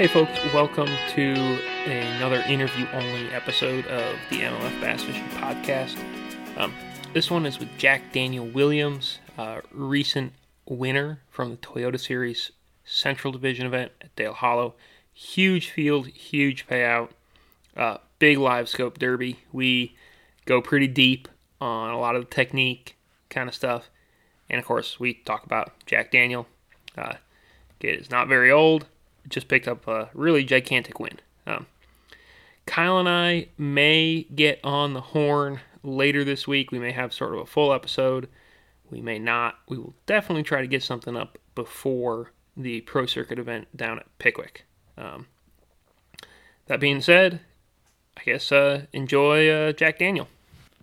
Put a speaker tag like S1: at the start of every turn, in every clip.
S1: Hey, folks, welcome to another interview only episode of the MLF Bass Fishing Podcast. Um, this one is with Jack Daniel Williams, recent winner from the Toyota Series Central Division event at Dale Hollow. Huge field, huge payout, uh, big live scope derby. We go pretty deep on a lot of the technique kind of stuff. And of course, we talk about Jack Daniel. Uh, is not very old just picked up a really gigantic win. Um, Kyle and I may get on the horn later this week. We may have sort of a full episode. We may not. We will definitely try to get something up before the Pro Circuit event down at Pickwick. Um, that being said, I guess uh, enjoy uh, Jack Daniel.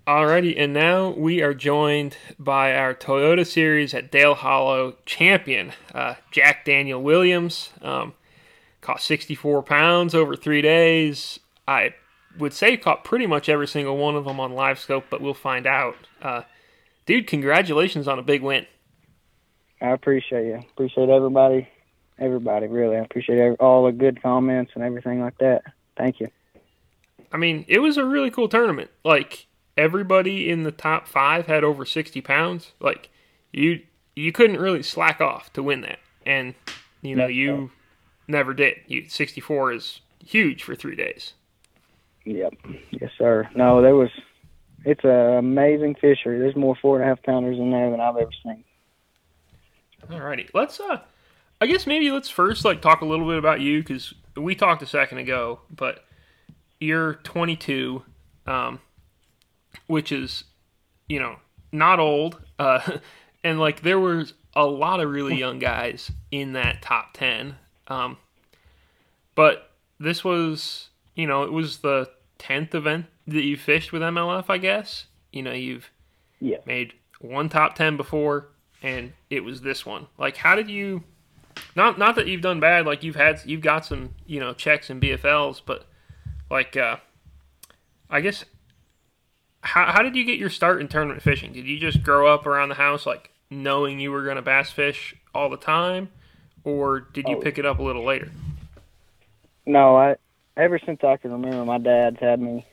S1: Alrighty, and now we are joined by our Toyota Series at Dale Hollow champion, uh, Jack Daniel Williams. Um, caught 64 pounds over three days. I would say caught pretty much every single one of them on live scope, but we'll find out. Uh, dude, congratulations on a big win.
S2: I appreciate you. Appreciate everybody. Everybody, really. I appreciate every, all the good comments and everything like that. Thank you.
S1: I mean, it was a really cool tournament. Like everybody in the top five had over 60 pounds. Like you, you couldn't really slack off to win that, and you know you never did. You, 64 is huge for three days.
S2: Yep. Yes, sir. No, there was. It's an amazing fishery. There's more four and a half pounders in there than I've ever seen.
S1: Alrighty, let's. uh I guess maybe let's first like talk a little bit about you because we talked a second ago, but you're 22, um, which is, you know, not old. Uh, and like there was a lot of really young guys in that top 10 um, but this was, you know, it was the tenth event that you fished with MLF. I guess you know you've
S2: yeah.
S1: made one top ten before, and it was this one. Like, how did you? Not not that you've done bad. Like you've had you've got some you know checks and BFLs, but like uh, I guess how how did you get your start in tournament fishing? Did you just grow up around the house like knowing you were going to bass fish all the time? or did you oh. pick it up a little later?
S2: No, I ever since I can remember, my dad's had me.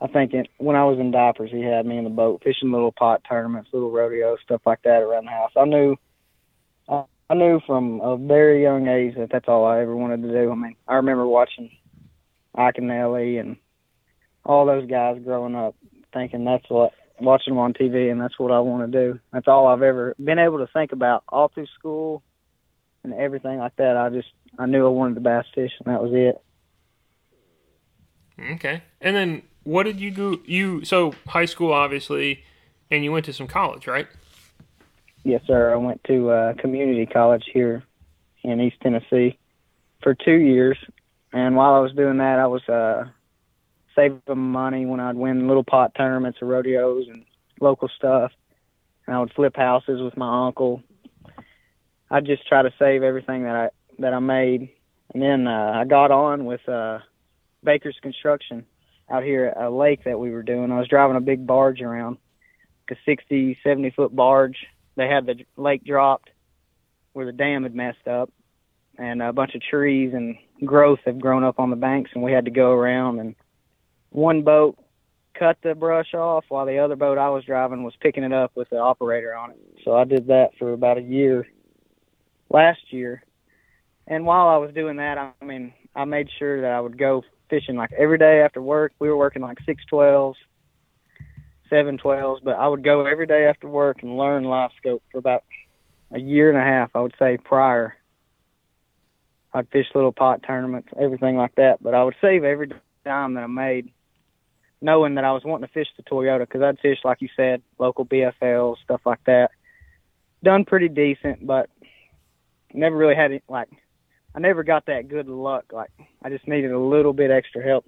S2: I think it, when I was in diapers, he had me in the boat fishing little pot tournaments, little rodeo stuff like that around the house. I knew, I, I knew from a very young age that that's all I ever wanted to do. I mean, I remember watching Iaconelli and all those guys growing up, thinking that's what watching them on TV, and that's what I want to do. That's all I've ever been able to think about all through school and everything like that. I just I knew I wanted to bass fish, and that was it.
S1: Okay, and then what did you do? You so high school, obviously, and you went to some college, right?
S2: Yes, sir. I went to uh, community college here in East Tennessee for two years, and while I was doing that, I was uh, saving money when I'd win little pot tournaments or rodeos and local stuff. And I would flip houses with my uncle I'd just try to save everything that I that I made, and then uh, I got on with uh, Baker's Construction out here at a lake that we were doing. I was driving a big barge around, like a 60, 70 foot barge. They had the lake dropped where the dam had messed up, and a bunch of trees and growth have grown up on the banks, and we had to go around. And one boat cut the brush off, while the other boat I was driving was picking it up with the operator on it. So I did that for about a year last year. And while I was doing that, I mean, I made sure that I would go fishing like every day after work. We were working like six twelves, seven twelves, but I would go every day after work and learn live scope for about a year and a half, I would say prior. I'd fish little pot tournaments, everything like that, but I would save every dime that I made, knowing that I was wanting to fish the Toyota because I'd fish, like you said, local BFL stuff like that. Done pretty decent, but never really had it like I never got that good luck. Like I just needed a little bit extra help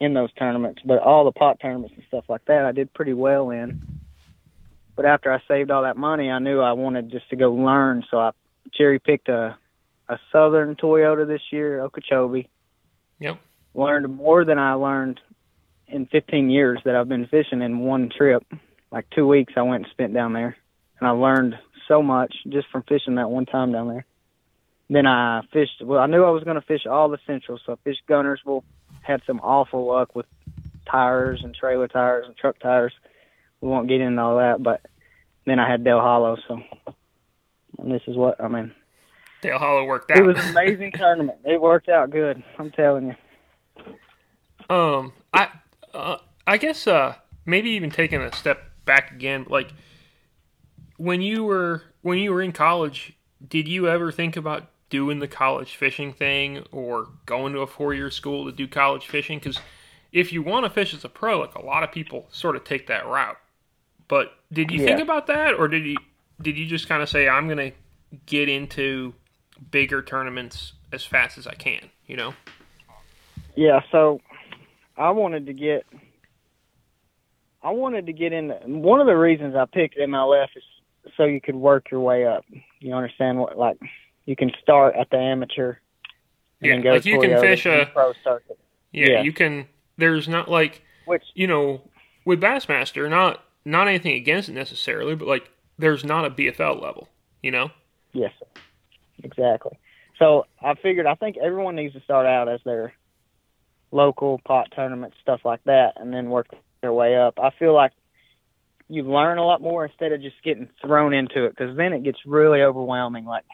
S2: in those tournaments. But all the pot tournaments and stuff like that, I did pretty well in. But after I saved all that money, I knew I wanted just to go learn. So I cherry picked a a Southern Toyota this year, Okeechobee.
S1: Yep.
S2: Learned more than I learned in 15 years that I've been fishing in one trip. Like two weeks, I went and spent down there. and I learned so much just from fishing that one time down there. Then I fished. Well, I knew I was going to fish all the central, so I fished Guntersville. Had some awful luck with tires and trailer tires and truck tires. We won't get into all that, but then I had Dale Hollow. So, and this is what I mean.
S1: Dale Hollow worked out.
S2: It was an amazing tournament. It worked out good. I'm telling you.
S1: Um, I, uh, I guess, uh, maybe even taking a step back again, like when you were when you were in college, did you ever think about doing the college fishing thing or going to a four year school to do college fishing? Because if you want to fish as a pro, like a lot of people sort of take that route. But did you yeah. think about that, or did you did you just kind of say I'm gonna get into bigger tournaments as fast as I can? You know.
S2: Yeah. So I wanted to get. I wanted to get in. One of the reasons I picked MLF is so you could work your way up. You understand what like you can start at the amateur.
S1: yeah, like you can fish a pro circuit. Yeah, yeah, you can. There's not like which you know with Bassmaster, not not anything against it necessarily, but like there's not a BFL level, you know.
S2: Yes, exactly. So I figured I think everyone needs to start out as their local pot tournaments, stuff like that, and then work their way up. I feel like you learn a lot more instead of just getting thrown into it because then it gets really overwhelming. Like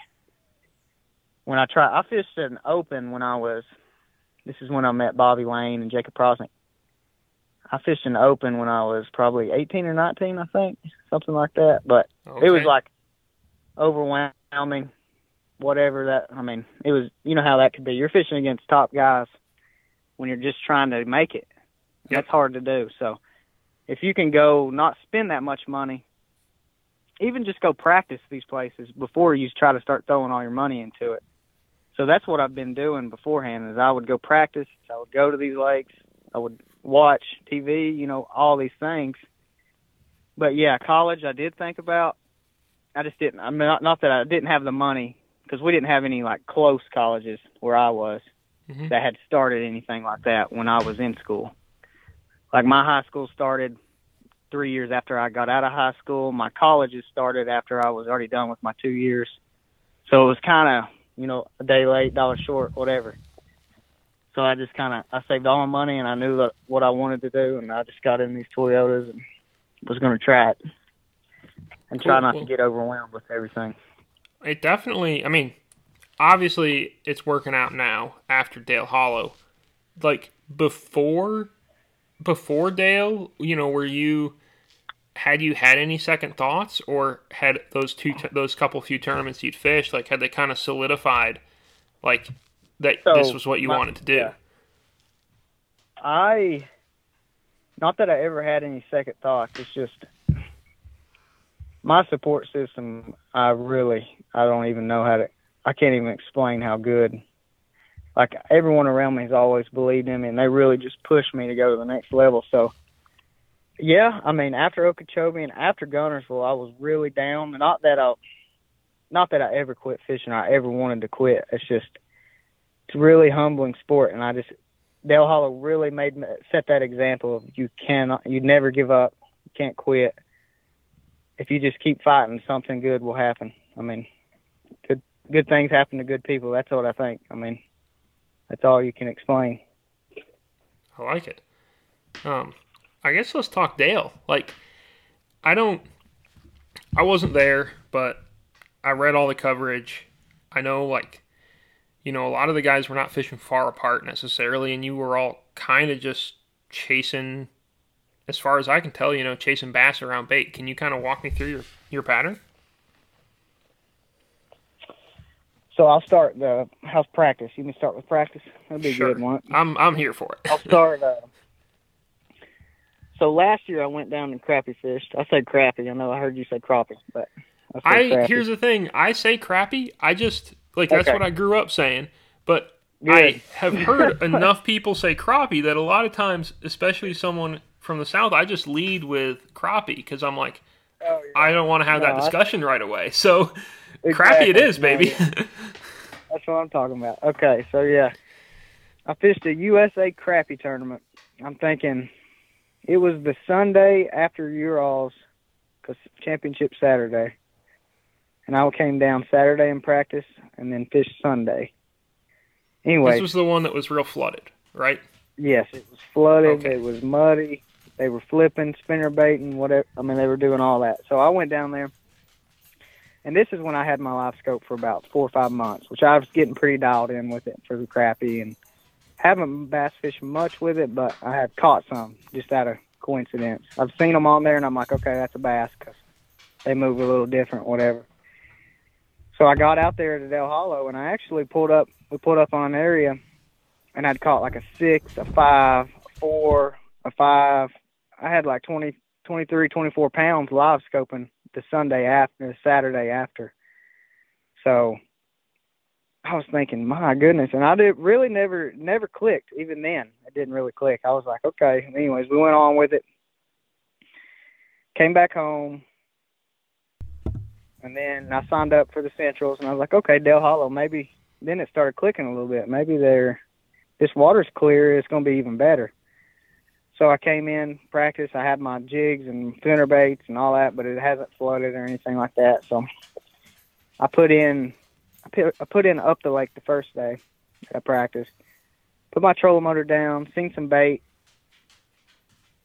S2: when I try, I fished an open when I was. This is when I met Bobby Lane and Jacob Powroznik. I fished an open when I was probably 18 or 19, I think, something like that. But okay. it was like overwhelming, whatever that. I mean, it was. You know how that could be. You're fishing against top guys when you're just trying to make it. Yep. That's hard to do. So if you can go not spend that much money, even just go practice these places before you try to start throwing all your money into it. So that's what I've been doing beforehand is I would go practice, I would go to these lakes, I would watch TV, you know, all these things. But yeah, college I did think about. I just didn't. I mean, not, not that I didn't have the money because we didn't have any like close colleges where I was mm-hmm. that had started anything like that when I was in school like my high school started three years after I got out of high school. My colleges started after I was already done with my two years. So it was kind of, you know, a day late, dollar short, whatever. So I just kind of, I saved all my money and I knew that what I wanted to do and I just got in these Toyotas and was going to try it and try not to get overwhelmed with everything.
S1: It definitely, I mean, obviously it's working out now after Dale Hollow. Like before before Dale, you know, were you had you had any second thoughts, or had those two those couple few tournaments you'd fished like had they kind of solidified, like that so this was what you my, wanted to do? Yeah.
S2: I, not that I ever had any second thoughts. It's just my support system. I really, I don't even know how to. I can't even explain how good like everyone around me has always believed in me, and they really just pushed me to go to the next level. So, yeah, I mean, after Okeechobee and after Guntersville, I was really down. Not that I, not that I ever quit fishing. Or I ever wanted to quit. It's just, it's really humbling sport, and I just Dale Hollow really made me set that example of you cannot, you never give up, you can't quit. If you just keep fighting, something good will happen. I mean, good good things happen to good people. That's what I think. I mean, that's all you can explain.
S1: I like it. Um, I guess let's talk Dale. Like, I don't, I wasn't there, but I read all the coverage. I know, like, you know, a lot of the guys were not fishing far apart necessarily, and you were all kind of just chasing, as far as I can tell, you know, chasing bass around bait. Can you kind of walk me through your, your pattern?
S2: So I'll start the house practice. You can start with practice. That'd be sure. a good one.
S1: I'm I'm here for it.
S2: I'll start. Uh, so last year I went down and crappie fished. I said crappie. I know I heard you say crappie, but
S1: I, I here's the thing. I say crappie. I just like that's okay. what I grew up saying. But good. I have heard enough people say crappie that a lot of times, especially someone from the south, I just lead with crappie because I'm like, oh, yeah. I don't want to have no, that discussion I... right away. So Exactly. Crappie it is, baby.
S2: That's what I'm talking about. Okay, so yeah, I fished a USA crappie tournament. I'm thinking it was the Sunday after Urals because championship Saturday, and I came down Saturday in practice and then fished Sunday. Anyway,
S1: this was the one that was real flooded, right?
S2: Yes, it was flooded.
S1: Okay.
S2: It was muddy. They were flipping, spinner baiting, whatever. I mean, they were doing all that. So I went down there, and this is when I had my live scope for about four or five months, which I was getting pretty dialed in with it for the crappie, and haven't bass fished much with it, but I had caught some just out of coincidence. I've seen them on there, and I'm like, okay, that's a bass because they move a little different, whatever. So I got out there to Dale Hollow, and I actually pulled up. We pulled up on an area, and I'd caught like a six, a five, a four, a five. I had like 20, 23, 24 pounds live scoping the Sunday after, the Saturday after. So I was thinking, my goodness, and I did really never, never clicked. Even then, it didn't really click. I was like, okay. Anyways, we went on with it. Came back home, and then I signed up for the Centrals, and I was like, okay, Dale Hollow, maybe. Then it started clicking a little bit. Maybe they're this water's clear. It's going to be even better. So I came in practice. I had my jigs and spinner baits and all that, but it hasn't flooded or anything like that. So I put in, I put, I put in up the lake the first day that I practiced. Put my trolling motor down, seen some bait,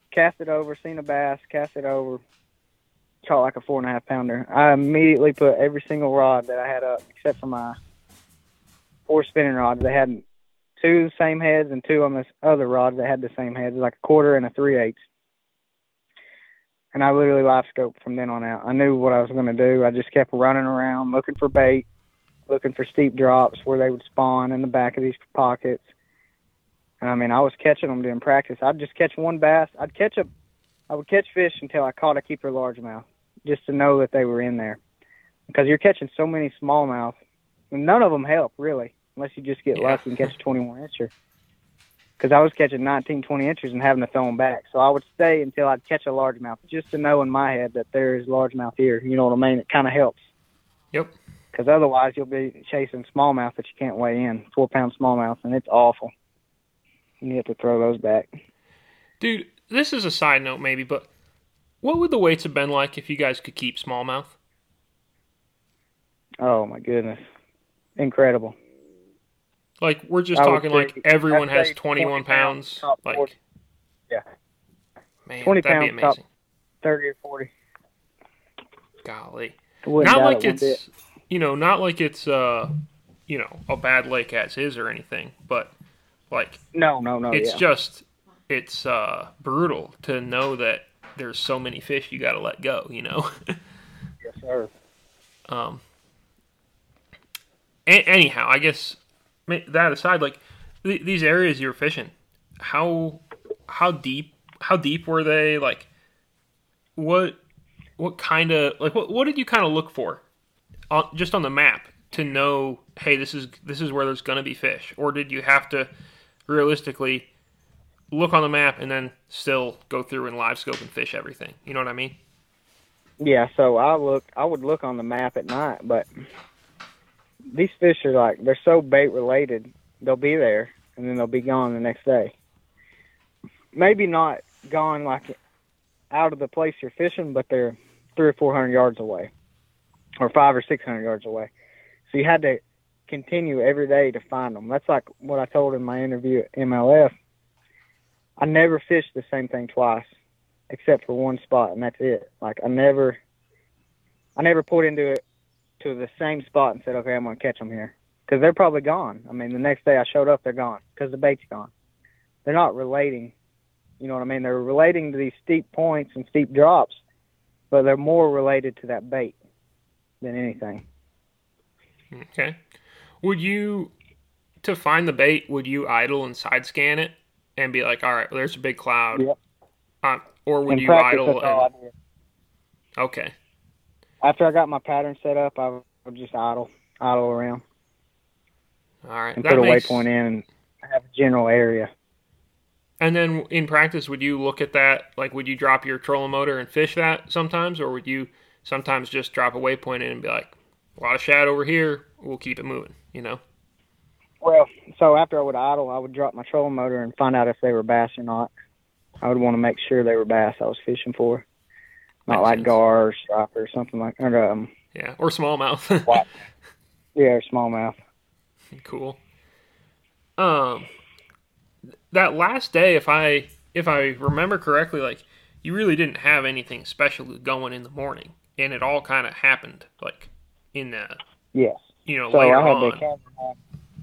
S2: cast it over, seen a bass, cast it over, caught like a four and a half pounder. I immediately put every single rod that I had up, except for my four spinning rods. They had two same heads and two on this other rod that had the same heads, like a quarter and a three eighths. And I literally live scoped from then on out. I knew what I was going to do. I just kept running around looking for bait, looking for steep drops where they would spawn in the back of these pockets. And I mean, I was catching them during practice. I'd just catch one bass. I'd catch a, I would catch fish until I caught a keeper largemouth, just to know that they were in there, because you're catching so many smallmouth. And none of them help really, unless you just get
S1: Yeah.
S2: lucky and catch a 21 incher. Because I was catching 19, 20 inches and having to throw them back, so I would stay until I'd catch a largemouth, just to know in my head that there is largemouth here. You know what I mean? It kind of helps.
S1: Yep.
S2: Because otherwise, you'll be chasing smallmouth that you can't weigh in, four pound smallmouth, and it's awful. You have to throw those back.
S1: Dude, this is a side note maybe, but what would the weights have been like if you guys could keep smallmouth?
S2: Oh my goodness, incredible!
S1: Like we're just
S2: I
S1: talking like everyone has 21
S2: 20 pounds,
S1: pounds. Like
S2: 40. Yeah.
S1: Man,
S2: 20
S1: that'd be
S2: pounds, top-
S1: amazing.
S2: Thirty or forty.
S1: Golly.
S2: Wouldn't
S1: like
S2: it
S1: it's you know, not like it's uh you know, a bad lake as is or anything, but like
S2: no, no, no.
S1: it's
S2: yeah.
S1: just it's uh brutal to know that there's so many fish you got to let go, you know.
S2: yes, sir.
S1: Um. A- anyhow, I guess that aside, like th- these areas you're fishing, how how deep how deep were they? Like, what what kind of like what what did you kind of look for, on, just on the map to know? Hey, this is this is where there's gonna be fish, or did you have to realistically look on the map and then still go through and live scope and fish everything? You know what I mean?
S2: Yeah, so I look. I would look on the map at night, but these fish are like they're so bait related. They'll be there and then they'll be gone the next day. Maybe not gone like out of the place you're fishing, but they're three or four hundred yards away, or five or six hundred yards away. So you had to continue every day to find them. That's like what I told in my interview at MLF. I never fished the same thing twice except for one spot, and that's it. Like I never, I never pulled into it to the same spot and said, "Okay, I'm gonna catch them here," because they're probably gone. I mean, the next day I showed up, they're gone because the bait's gone. They're not relating. You know what I mean? They're relating to these steep points and steep drops, but they're more related to that bait than anything.
S1: Okay. Would you, to find the bait, would you idle and side scan it and be like, all right, well, there's a big cloud?
S2: Yep.
S1: Uh, or would
S2: In
S1: you
S2: practice,
S1: idle and. Okay.
S2: After I got my pattern set up, I would just idle, idle around,
S1: All right.
S2: and
S1: that
S2: put a
S1: makes,
S2: waypoint in and have a general area.
S1: And then in practice, would you look at that? Like, would you drop your trolling motor and fish that sometimes? Or would you sometimes just drop a waypoint in and be like, a lot of shad over here, we'll keep it moving, you know?
S2: Well, so after I would idle, I would drop my trolling motor and find out if they were bass or not. I would want to make sure they were bass I was fishing for. Not like
S1: sense.
S2: gar or striper or something like or um
S1: Yeah, or smallmouth.
S2: What? yeah smallmouth.
S1: cool. Um, that last day, if I if I remember correctly, like you really didn't have anything special going in the morning, and it all kind of happened like in the
S2: Yes.
S1: you know
S2: So
S1: later
S2: I had
S1: on.
S2: the camera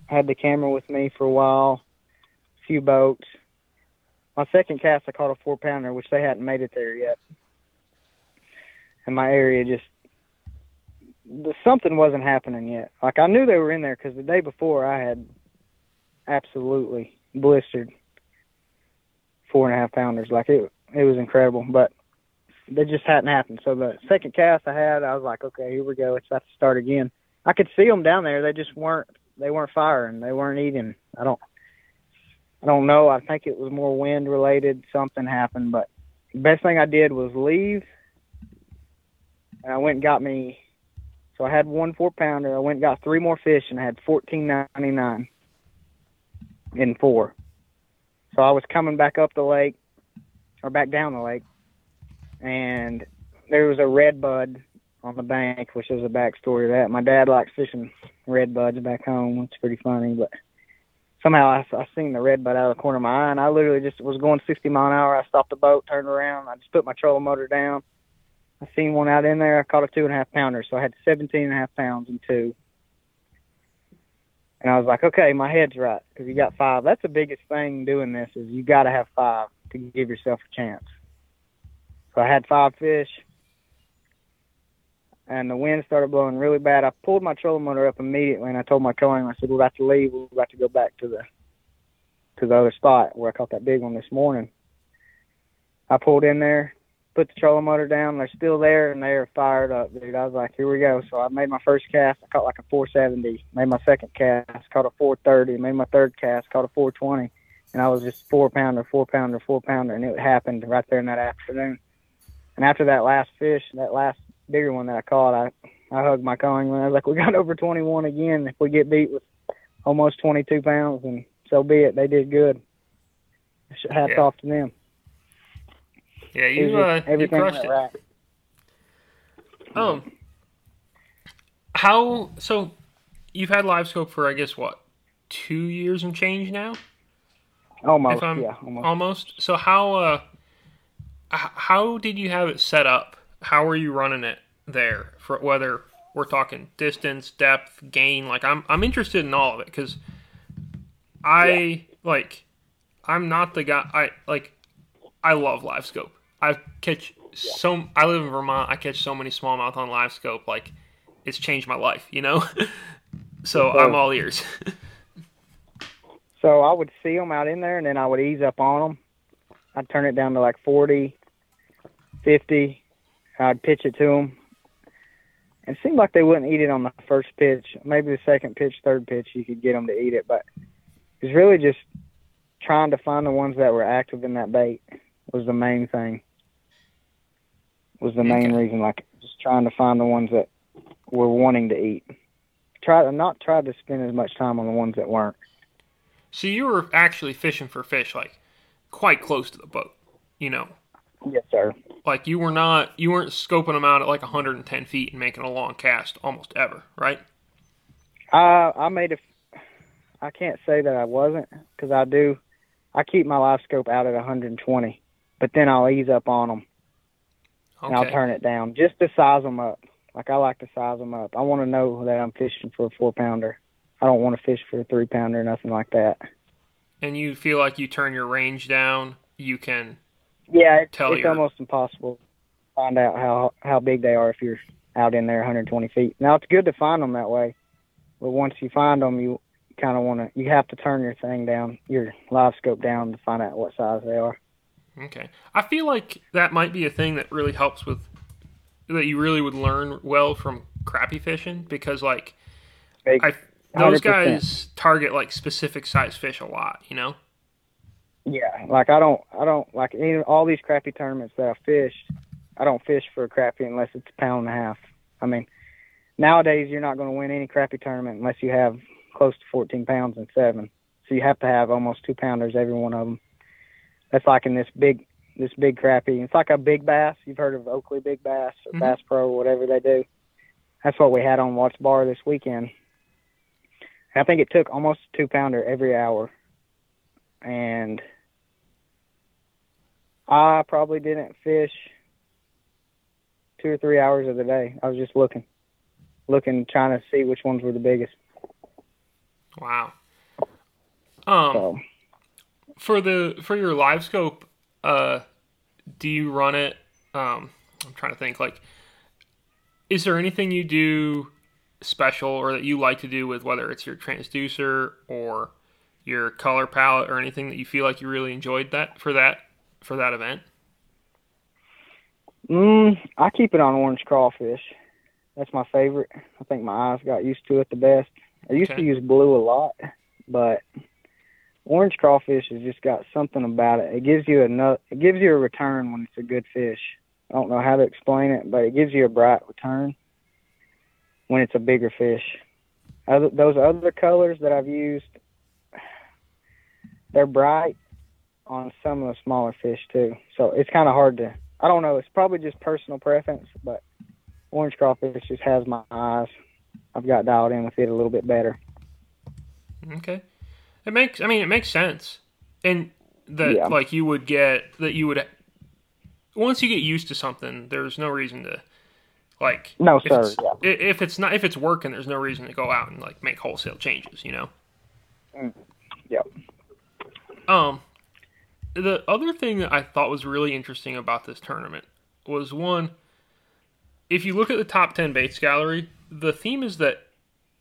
S2: had the camera with me for a while, a few boats. My second cast I caught a four pounder, which they hadn't made it there yet. And my area just something wasn't happening yet. Like I knew they were in there because the day before I had absolutely blistered four and a half pounders. Like it, it was incredible, but they just hadn't happened. So the second cast I had, I was like, okay, here we go. It's about to start again. I could see them down there. They just weren't. They weren't firing. They weren't eating. I don't. I don't know. I think it was more wind related. Something happened, but the best thing I did was leave. And I went and got me. So I had one four pounder. I went and got three more fish, and I had fourteen ninety nine in four. So I was coming back up the lake, or back down the lake, and there was a red bud on the bank, which is a backstory to that. My dad likes fishing red buds back home. It's pretty funny, but somehow I, I seen the red bud out of the corner of my eye, and I literally just was going 60 mile an hour. I stopped the boat, turned around, I just put my trolling motor down. I seen one out in there. I caught a two and a half pounder, so I had 17 and a half pounds in two. And I was like, okay, my head's right because you got five. That's the biggest thing doing this is you got to have five to give yourself a chance. So I had five fish and the wind started blowing really bad. I pulled my trolling motor up immediately, and I told my co I said, "We're about to leave. We're about to go back to the to the other spot where I caught that big one this morning." I pulled in there, put the trolling motor down. They're still there, and they're fired up, dude. I was like, "Here we go!" So I made my first cast. I caught like a 470. Made my second cast, caught a 430. Made my third cast, caught a 420, and I was just four pounder, four pounder, four pounder, and it happened right there in that afternoon. And after that last fish, that last bigger one that I caught, I I hugged my calling I was like, we got over 21 again. If we get beat with almost 22 pounds, and so be it. They did good. Hats
S1: Yeah.
S2: off to them.
S1: Yeah, you uh, you crushed it.
S2: right.
S1: Um, how so? You've had LiveScope for I guess what two years and change now,
S2: Almost, yeah, almost.
S1: almost. So how uh, how did you have it set up? How are you running it there? For whether we're talking distance, depth, gain. Like I'm I'm interested in all of it because I like I'm not the guy. I like I love live scope. I catch so I live in Vermont. I catch so many smallmouth on live scope. Like it's changed my life. You know. so. I'm all ears.
S2: So I would see them out in there, and then I would ease up on them. I'd turn it down to like 40, 50. I'd pitch it to them. It seemed like they wouldn't eat it on the first pitch. Maybe the second pitch, third pitch, you could get them to eat it. But it was really just trying to find the ones that were active in that bait was the main thing. Was the main
S1: Okay.
S2: reason, like just trying to find the ones that were wanting to eat. Try to not try to spend as much time on the ones that weren't.
S1: so you were actually fishing for fish like quite close to the boat. You know,
S2: Yes, sir.
S1: like you were not you weren't scoping them out at like 110 feet and making a long cast almost ever, right?
S2: I I made a. I can't say that I wasn't because I do. I keep my live scope out at 120, but then I'll ease up on them and I'll turn it down just to size them up. Like I like to size them up. I want to know that I'm fishing for a four pounder. I don't want to fish for a three pounder, or nothing like that.
S1: And you feel like you turn your range down, you can
S2: Yeah, it's,
S1: Tell
S2: it's
S1: your-
S2: almost impossible to find out how how big they are if you're out in there 120 feet. Now it's good to find them that way, but once you find them, you kind of want to. You have to turn your thing down, your live scope down to find out what size they are.
S1: Okay. I feel like that might be a thing that really helps with that you really would learn well from crappie fishing because like I those
S2: 100%.
S1: guys target like specific size fish a lot, you know?
S2: Yeah, like I don't, I don't like any all these crappie tournaments that I fished. I don't fish for a crappie unless it's a pound and a half. I mean, nowadays you're not going to win any crappie tournament unless you have close to 14 pounds and seven. So you have to have almost two pounders every one of them. That's like in this big this big crappie. It's like a big bass. You've heard of Oakley Big Bass or
S1: Mhm.
S2: Bass Pro, whatever they do. That's what we had on Watts Bar this weekend. I think it took almost a two pounder every hour, and I probably didn't fish two or three hours of the day. I was just looking, looking, trying to see which ones were the biggest.
S1: Wow. Um,
S2: So
S1: for the for your live scope, uh, do you run it? Um, I'm trying to think. Like, is there anything you do special or that you like to do with whether it's your transducer or your color palette or anything that you feel like you really enjoyed that for that for that event?
S2: Mm, I keep it on orange crawfish. That's my favorite. I think my eyes got used to it the best. I used
S1: Okay.
S2: to use blue a lot, but orange crawfish has just got something about it. It gives you a nut. It gives you a return when it's a good fish. I don't know how to explain it, but it gives you a bright return when it's a bigger fish. Other, those other colors that I've used, they're bright on some of the smaller fish too. So it's kind of hard to. I don't know. It's probably just personal preference, but orange crawfish just has my eyes. I've got dialed in with it a little bit better.
S1: Okay, it makes. I mean, it makes sense, and that
S2: Yeah.
S1: like you would get that you would once you get used to something, there's no reason to like.
S2: No,
S1: if
S2: sir.
S1: it's-
S2: Yeah.
S1: If it's not if it's working, there's no reason to go out and like make wholesale changes. You know.
S2: Mm, yep.
S1: Um, the other thing that I thought was really interesting about this tournament was one. If you look at the top ten baits gallery, the theme is that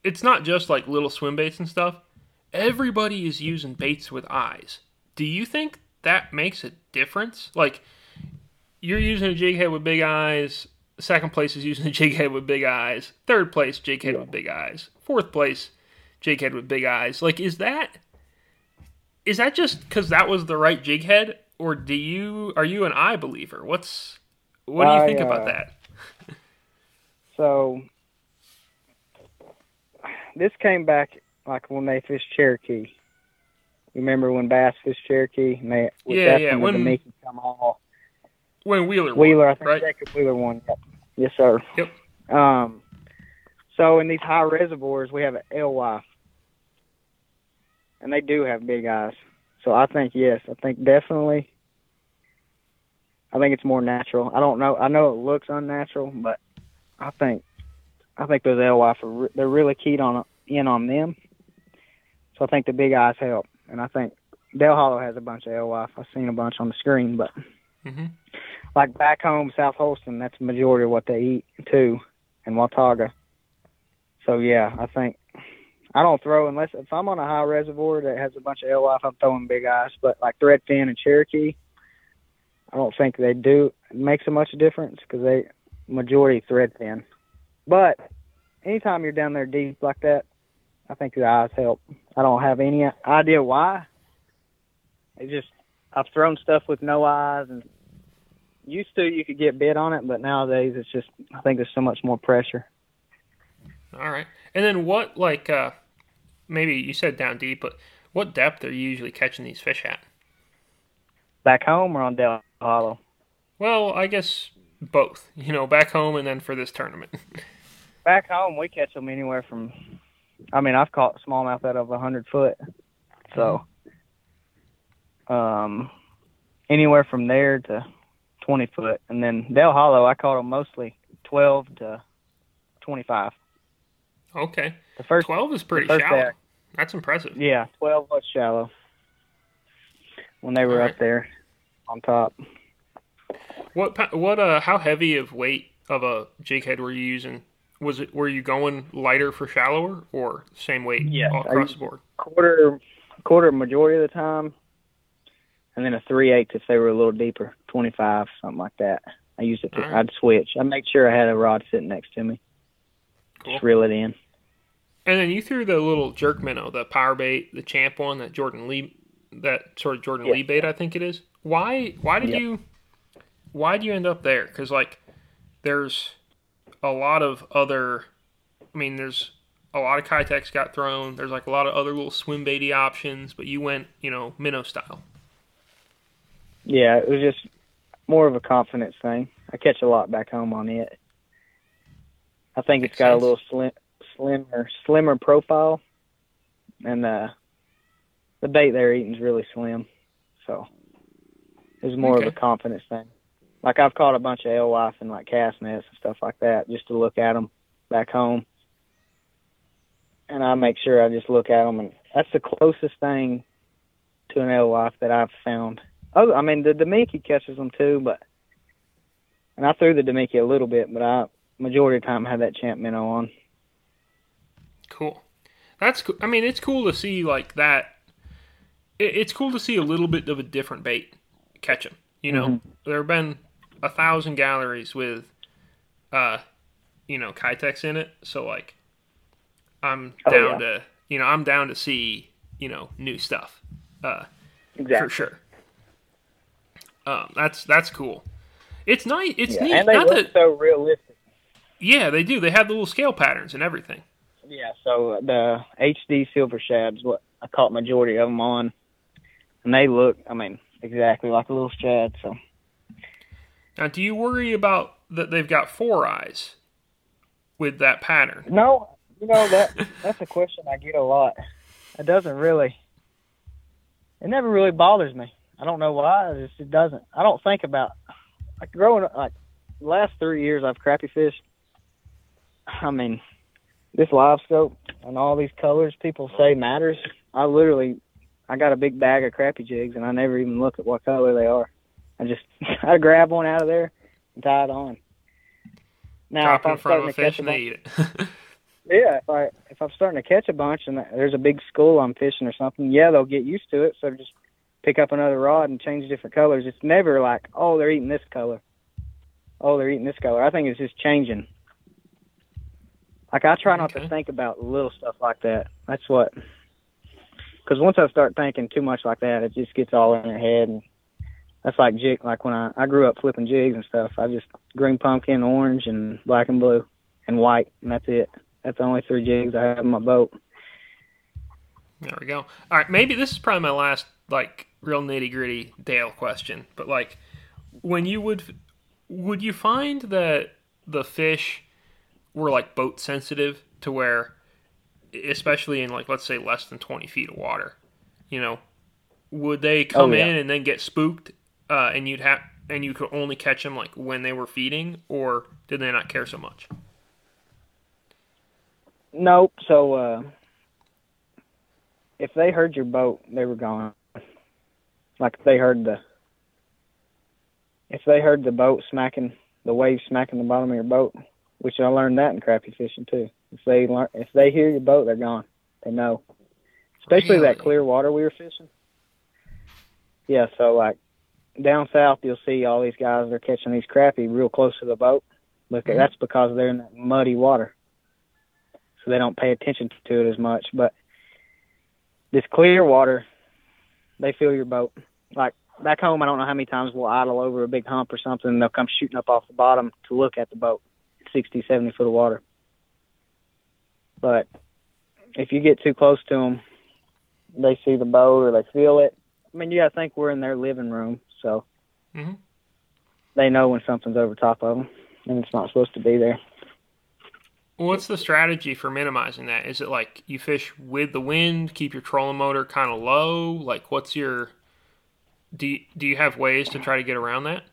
S1: it's not just like little swim baits and stuff. Everybody is using baits with eyes. Do you think that makes a difference? Like, you're using a jig head with big eyes. Second place is using a jig head with big eyes. Third place, jig head with big eyes. Fourth place, jig head with big eyes. Like, is that is that just because that was the right jig head, or do you are you an eye believer? What's what do you
S2: I,
S1: think about
S2: uh,
S1: that?
S2: So this came back like when they fished Cherokee. You remember when Bass fished Cherokee? And they,
S1: Yeah, yeah,
S2: When, the Dominican come all
S1: When Wheeler, won,
S2: Wheeler, I think
S1: right?
S2: Jacob Wheeler won. Yep. Yes, sir.
S1: Yep.
S2: Um, so in these high reservoirs, we have an alewife, and they do have big eyes. So I think yes, I think definitely. I think it's more natural. I don't know. I know it looks unnatural, but I think I think those alewife for re- they're really keyed on in on them. So I think the big eyes help, and I think Dale Hollow has a bunch of alewife. I've seen a bunch on the screen, but
S1: hmm
S2: like back home, South Holston, that's the majority of what they eat too, and Watauga. So yeah, I think I don't throw unless if I'm on a high reservoir that has a bunch of alewife, I'm throwing big eyes. But like threadfin and Cherokee, I don't think they do it makes a much difference because they majority threadfin. But anytime you're down there deep like that, I think your eyes help. I don't have any idea why. It just I've thrown stuff with no eyes and used to you could get bit on it, but nowadays it's just I think there's so much more pressure.
S1: All right. And then what like uh maybe you said down deep, but what depth are you usually catching these fish at?
S2: Back home or on Dale Hollow?
S1: Well, I guess both. You know, back home and then for this tournament.
S2: Back home we catch them anywhere from. I mean, I've caught smallmouth out of a hundred foot, so um, anywhere from there to twenty foot, and then Dale Hollow I caught them mostly twelve to twenty-five.
S1: okay.
S2: The first,
S1: Twelve is pretty shallow.
S2: act.
S1: That's impressive.
S2: yeah, twelve was shallow when they were
S1: Alright.
S2: up there on top.
S1: What what uh how heavy of weight of a jig head were you using? Was it were you going lighter for shallower or same weight
S2: Yes,
S1: all across the board?
S2: quarter quarter majority of the time, and then a three eighths if they were a little deeper, twenty five something like that. I used it. To,
S1: Alright.
S2: I'd switch. I made sure I had a rod sitting next to me.
S1: Cool.
S2: Just reel it in.
S1: And then you threw the little jerk minnow, the power bait, the champ one, that Jordan Lee, that sort of Jordan
S2: Yeah.
S1: Lee bait, I think it is. Why? Why did you? Why did you end up there? Because like, there's a lot of other. I mean, there's a lot of Keitech got thrown. There's like a lot of other little swim baity options, but you went, you know, minnow style.
S2: Yeah, it was just more of a confidence thing. I catch a lot back home on it. I think it's
S1: Makes
S2: got
S1: sense.
S2: a little slim, slimmer, slimmer profile, and uh, the bait they're eating is really slim. So it's more of a confidence thing. Like I've caught a bunch of alewife and like cast nets and stuff like that just to look at them back home, and I make sure I just look at them, and that's the closest thing to an alewife that I've found. Oh, I mean the Damiki catches them too, but and I threw the Damiki a little bit, but I majority of the time had that champ minnow on.
S1: Cool. That's cool. I mean, it's cool to see like that. It, it's cool to see a little bit of a different bait catch 'em. You know,
S2: Mhm.
S1: there have been a thousand galleries with, uh, you know, Keitech in it. So like, I'm
S2: Oh,
S1: down
S2: yeah.
S1: to you know I'm down to see you know new stuff. Uh,
S2: Exactly.
S1: for sure. Um, that's that's cool. It's nice. It's
S2: Yeah,
S1: neat.
S2: and they
S1: Not
S2: look
S1: that,
S2: so realistic.
S1: yeah, they do. They have the little scale patterns and everything.
S2: Yeah, so the HD silver shad's what I caught majority of them on, and they look, I mean, exactly like a little shad. So
S1: Now, do you worry about that they've got four eyes with that pattern?
S2: no, you know that that's a question I get a lot. It doesn't really, it never really bothers me. I don't know why. It just it doesn't. I don't think about like growing up. Like last three years, I've crappy fished. I mean, this live scope and all these colors people say matters. I literally, I got a big bag of crappy jigs, and I never even look at what color they are. I just I grab one out of there and tie it on. Now,
S1: Drop
S2: if I'm
S1: front of
S2: starting
S1: a
S2: to catch
S1: fish
S2: a
S1: and
S2: bunch,
S1: they eat it.
S2: yeah, if I if I'm starting to catch a bunch and there's a big school I'm fishing or something, yeah, they'll get used to it. So just pick up another rod and change different colors. It's never like, oh, they're eating this color. Oh, they're eating this color. I think it's just changing. Like I try not
S1: Okay.
S2: to think about little stuff like that. That's what. Because once I start thinking too much like that, it just gets all in your head, and that's like jig. Like when I I grew up flipping jigs and stuff, I just green pumpkin, orange, and black and blue, and white, and that's it. That's the only three jigs I have in my boat.
S1: there we go. All right, maybe this is probably my last like real nitty gritty Dale question, but like when you would would you find that the fish were like boat sensitive to where especially in like let's say less than 20 feet of water you know would they oh, come
S2: Oh, yeah.
S1: in and then get spooked uh, and you'd have and you could only catch them like when they were feeding or did they not care so much
S2: Nope. So uh if they heard your boat, they were gone. Like if they heard the if they heard the boat smacking the waves smacking the bottom of your boat, which I learned that in crappie fishing too. If they learn if they hear your boat, they're gone. They know. Especially
S1: Really?
S2: that clear water we were fishing. Yeah, so like down south you'll see all these guys they're catching these crappie real close to the boat. Look,
S1: Mhm.
S2: that's because they're in that muddy water so they don't pay attention to it as much. But this clear water, they feel your boat. Like back home, I don't know how many times we'll idle over a big hump or something, and they'll come shooting up off the bottom to look at the boat, 60, 70 foot of water. But if you get too close to them, they see the boat or they feel it. I mean, you got to think we're in their living room, so
S1: Mhm.
S2: they know when something's over top of them, and it's not supposed to be there.
S1: What's the strategy for minimizing that? Is it like you fish with the wind, keep your trolling motor kind of low? Like, what's your do you, do you have ways to try to get around that?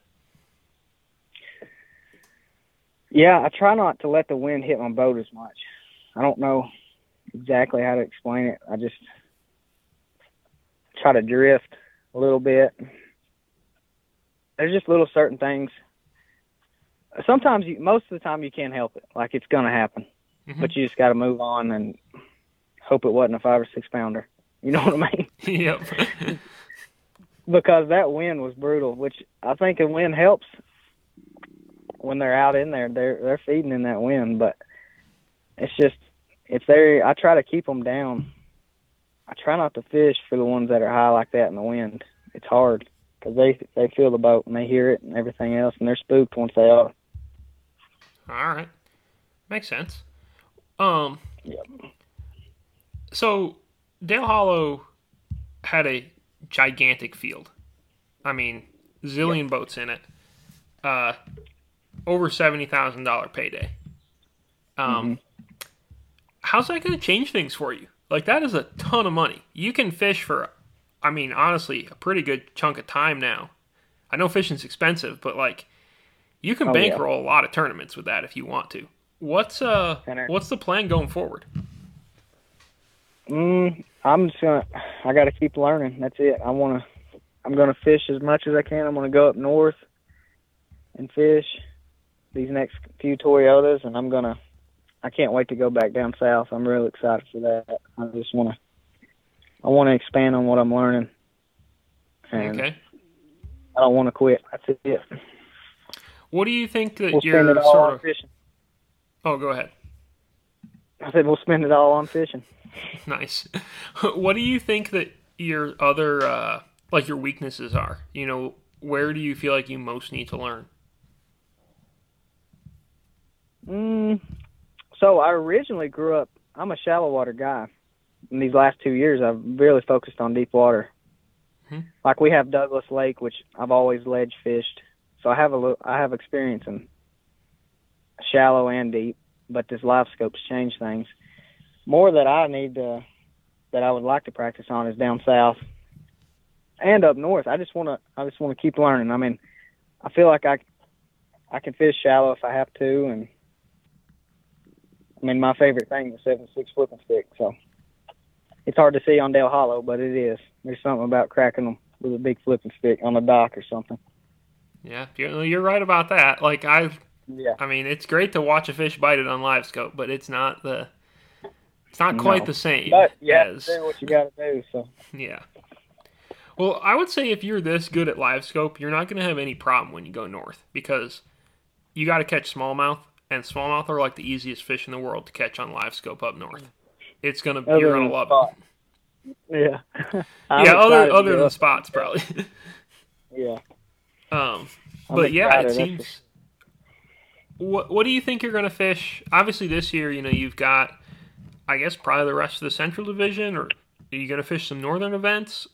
S2: Yeah, I try not to let the wind hit my boat as much. I don't know exactly how to explain it. I just try to drift a little bit. There's just little certain things. Sometimes, you, most of the time, you can't help it. Like it's gonna happen,
S1: Mhm.
S2: but you just got to move on and hope it wasn't a five or six pounder. You know what I mean?
S1: yep.
S2: because that wind was brutal, which I think a wind helps when they're out in there. They're they're feeding in that wind, but it's just it's they I try to keep them down. I try not to fish for the ones that are high like that in the wind. It's hard because they they feel the boat and they hear it and everything else, and they're spooked once they are.
S1: All right, makes sense. Um.
S2: Yep.
S1: So Dale Hollow had a gigantic field. I mean, zillion boats in it. uh, over seventy thousand dollar payday. Um, how's that going to change things for you? Like that is a ton of money. You can fish for, I mean, honestly, a pretty good chunk of time now. I know fishing's expensive, but like, you can
S2: Oh, yeah.
S1: bankroll a lot of tournaments with that if you want to. What's uh,
S2: Center.
S1: what's the plan going forward?
S2: Mm, I'm just gonna. I got to keep learning. That's it. I want to. I'm gonna fish as much as I can. I'm gonna go up north and fish these next few Toyotas, and I'm gonna. I can't wait to go back down south. I'm really excited for that. I just want to. I want to expand on what I'm learning, and
S1: Okay.
S2: I don't want to quit. That's it.
S1: What do you think that
S2: We'll
S1: you're
S2: it all
S1: sort
S2: on
S1: of?
S2: fishing.
S1: Oh, go ahead.
S2: I said we'll spend it all on fishing.
S1: Nice. what do you think that your other uh, like your weaknesses are? You know, where do you feel like you most need to learn?
S2: Mm, so I originally grew up. I'm a shallow water guy. In these last two years, I've really focused on deep water.
S1: Hmm.
S2: Like we have Douglas Lake, which I've always ledge fished. So I have a I have experience in shallow and deep. But this live scope's changed things. More that I need to, that I would like to practice on is down south and up north. I just want to, I just want to keep learning. I mean, I feel like I, I can fish shallow if I have to, and I mean, my favorite thing is seven six flipping stick. So it's hard to see on Dale Hollow, but it is. There's something about cracking them with a big flipping stick on the dock or something.
S1: Yeah, you're, you're right about that. Like I,
S2: Yeah.
S1: I mean, it's great to watch a fish bite it on live scope, but it's not the, it's not quite
S2: No.
S1: the same
S2: But have
S1: as
S2: do what you got to do. So
S1: yeah. Well, I would say if you're this good at live scope, you're not going to have any problem when you go north because you got to catch smallmouth, and smallmouth are like the easiest fish in the world to catch on live scope up north. It's gonna
S2: Other
S1: you're gonna love
S2: spot.
S1: it.
S2: yeah.
S1: Yeah, other other than spots probably.
S2: Yeah.
S1: um,
S2: I'm
S1: but yeah, it seems. What What do you think you're going to fish? Obviously, this year, you know, you've got, I guess, probably the rest of the Central Division, or are you going to fish some Northern events?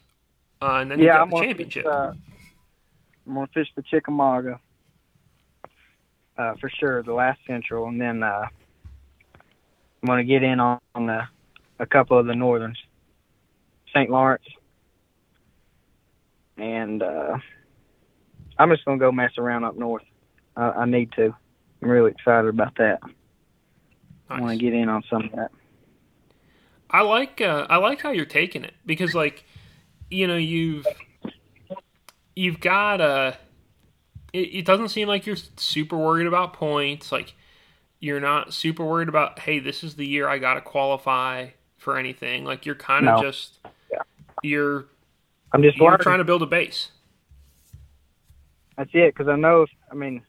S1: Uh, and then you
S2: yeah,
S1: got
S2: I'm
S1: the
S2: gonna
S1: championship.
S2: Fish, uh, I'm gonna fish the Chickamauga uh, for sure, the last Central, and then uh, I'm gonna get in on, on the, a couple of the Northerns, St. Lawrence, and uh, I'm just gonna go mess around up north. I, I need to. I'm really excited about that. I want to get in on some of that.
S1: I like uh, I like how you're taking it because like you know you've you've got a it, it doesn't seem like you're super worried about points like you're not super worried about hey this is the year I got to qualify for anything like you're kind of
S2: No.
S1: just
S2: Yeah.
S1: you're
S2: I'm just
S1: you're trying to build a base
S2: That's it, because I know. If, I mean,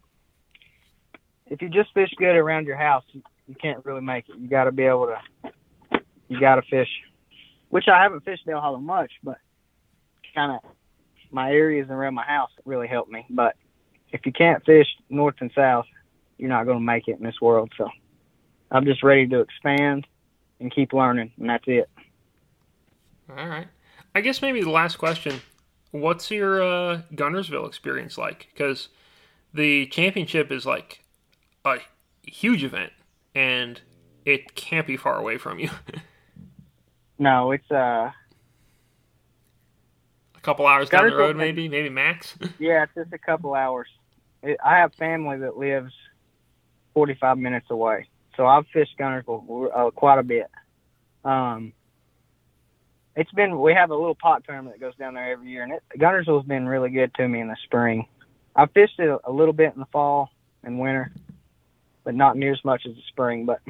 S2: if you just fish good around your house, you, you can't really make it. You got to be able to. You got to fish, which I haven't fished Dale Hollow much, but kind of my areas around my house really help me. But if you can't fish north and south, you're not going to make it in this world. So I'm just ready to expand and keep learning, and that's it.
S1: all right I guess maybe the last question what's your uh, Guntersville experience like because the championship is like a huge event and it can't be far away from you
S2: No, it's uh,
S1: a couple hours down the road, maybe, maybe max.
S2: Yeah, it's just a couple hours. It, I have family that lives 45 minutes away, so I've fished Guntersville uh, quite a bit. Um, it's been we have a little pot tournament that goes down there every year, and it, Guntersville's been really good to me in the spring. I've fished it a, a little bit in the fall and winter, but not near as much as the spring. But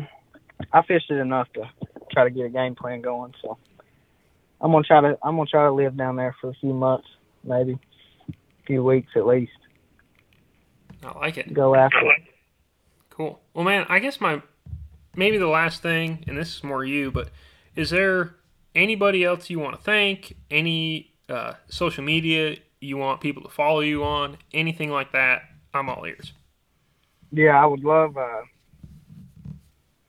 S2: I fished it enough to try to get a game plan going. So I'm gonna try to I'm gonna try to live down there for a few months, maybe a few weeks at least.
S1: I like it.
S2: Go after it.
S1: Cool. Well, man, I guess my maybe the last thing, and this is more you, but is there anybody else you want to thank? Any uh, social media you want people to follow you on? Anything like that? I'm all ears.
S2: Yeah, I would love uh,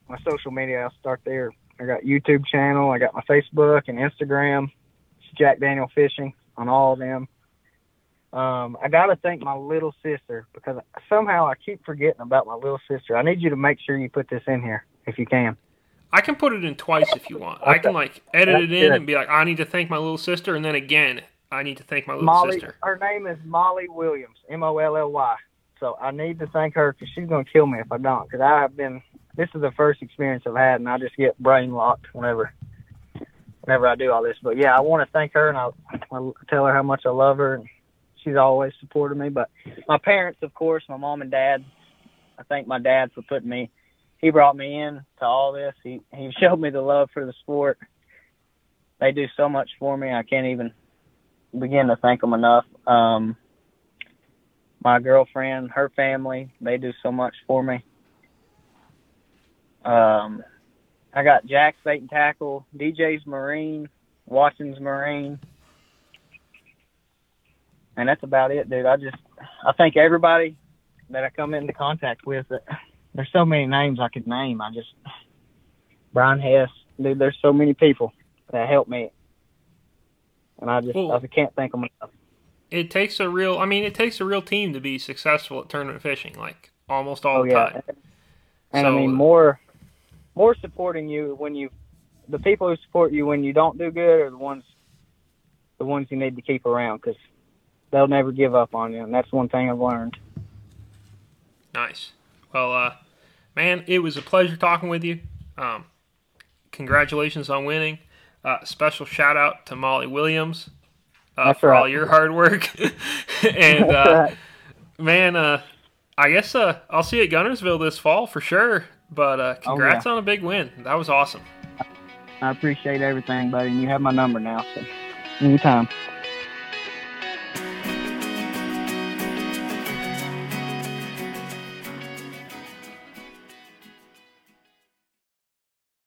S2: my social media. I'll start there. I got YouTube channel. I got my Facebook and Instagram. It's Jack Daniel Fishing on all of them. Um, I gotta thank my little sister because somehow I keep forgetting about my little sister. I need you to make sure you put this in here if you can.
S1: I can put it in twice if you want. I can like edit it in and be like, I need to thank my little sister, and then again, I need to thank my little
S2: Molly,
S1: sister.
S2: her name is Molly Williams, M O L L Y. So I need to thank her because she's gonna kill me if I don't. Because I have been. This is the first experience I've had, and I just get brain locked whenever, whenever I do all this. But yeah, I want to thank her, and I'll, I'll tell her how much I love her. And she's always supported me. But my parents, of course, my mom and dad. I thank my dad for putting me. He brought me in to all this. He he showed me the love for the sport. They do so much for me. I can't even begin to thank them enough. Um, my girlfriend, her family, they do so much for me. Um, I got Jack's Bait and Tackle, DJ's Marine, Watson's Marine, and that's about it, dude. I just I thank everybody that I come into contact with. There's so many names I could name. I just Brian Hess, dude. There's so many people that help me, and I just
S1: Well-
S2: I can't thank them enough.
S1: It takes a real. I mean, it takes a real team to be successful at tournament fishing, like almost all
S2: Oh
S1: the
S2: yeah,
S1: time.
S2: and I mean more, more supporting you when you, the people who support you when you don't do good are the ones, the ones you need to keep around because they'll never give up on you, and that's one thing I've learned.
S1: Nice. Well, uh, man, it was a pleasure talking with you. Um, congratulations on winning. Uh, special shout out to Molly Williams uh, for
S2: right.
S1: all your hard work. and uh,
S2: right.
S1: man, uh, I guess uh, I'll see you at Guntersville this fall for sure. But uh,
S2: Oh,
S1: congrats on a big win. That was awesome.
S2: I appreciate everything, buddy, and you have my number now, so anytime.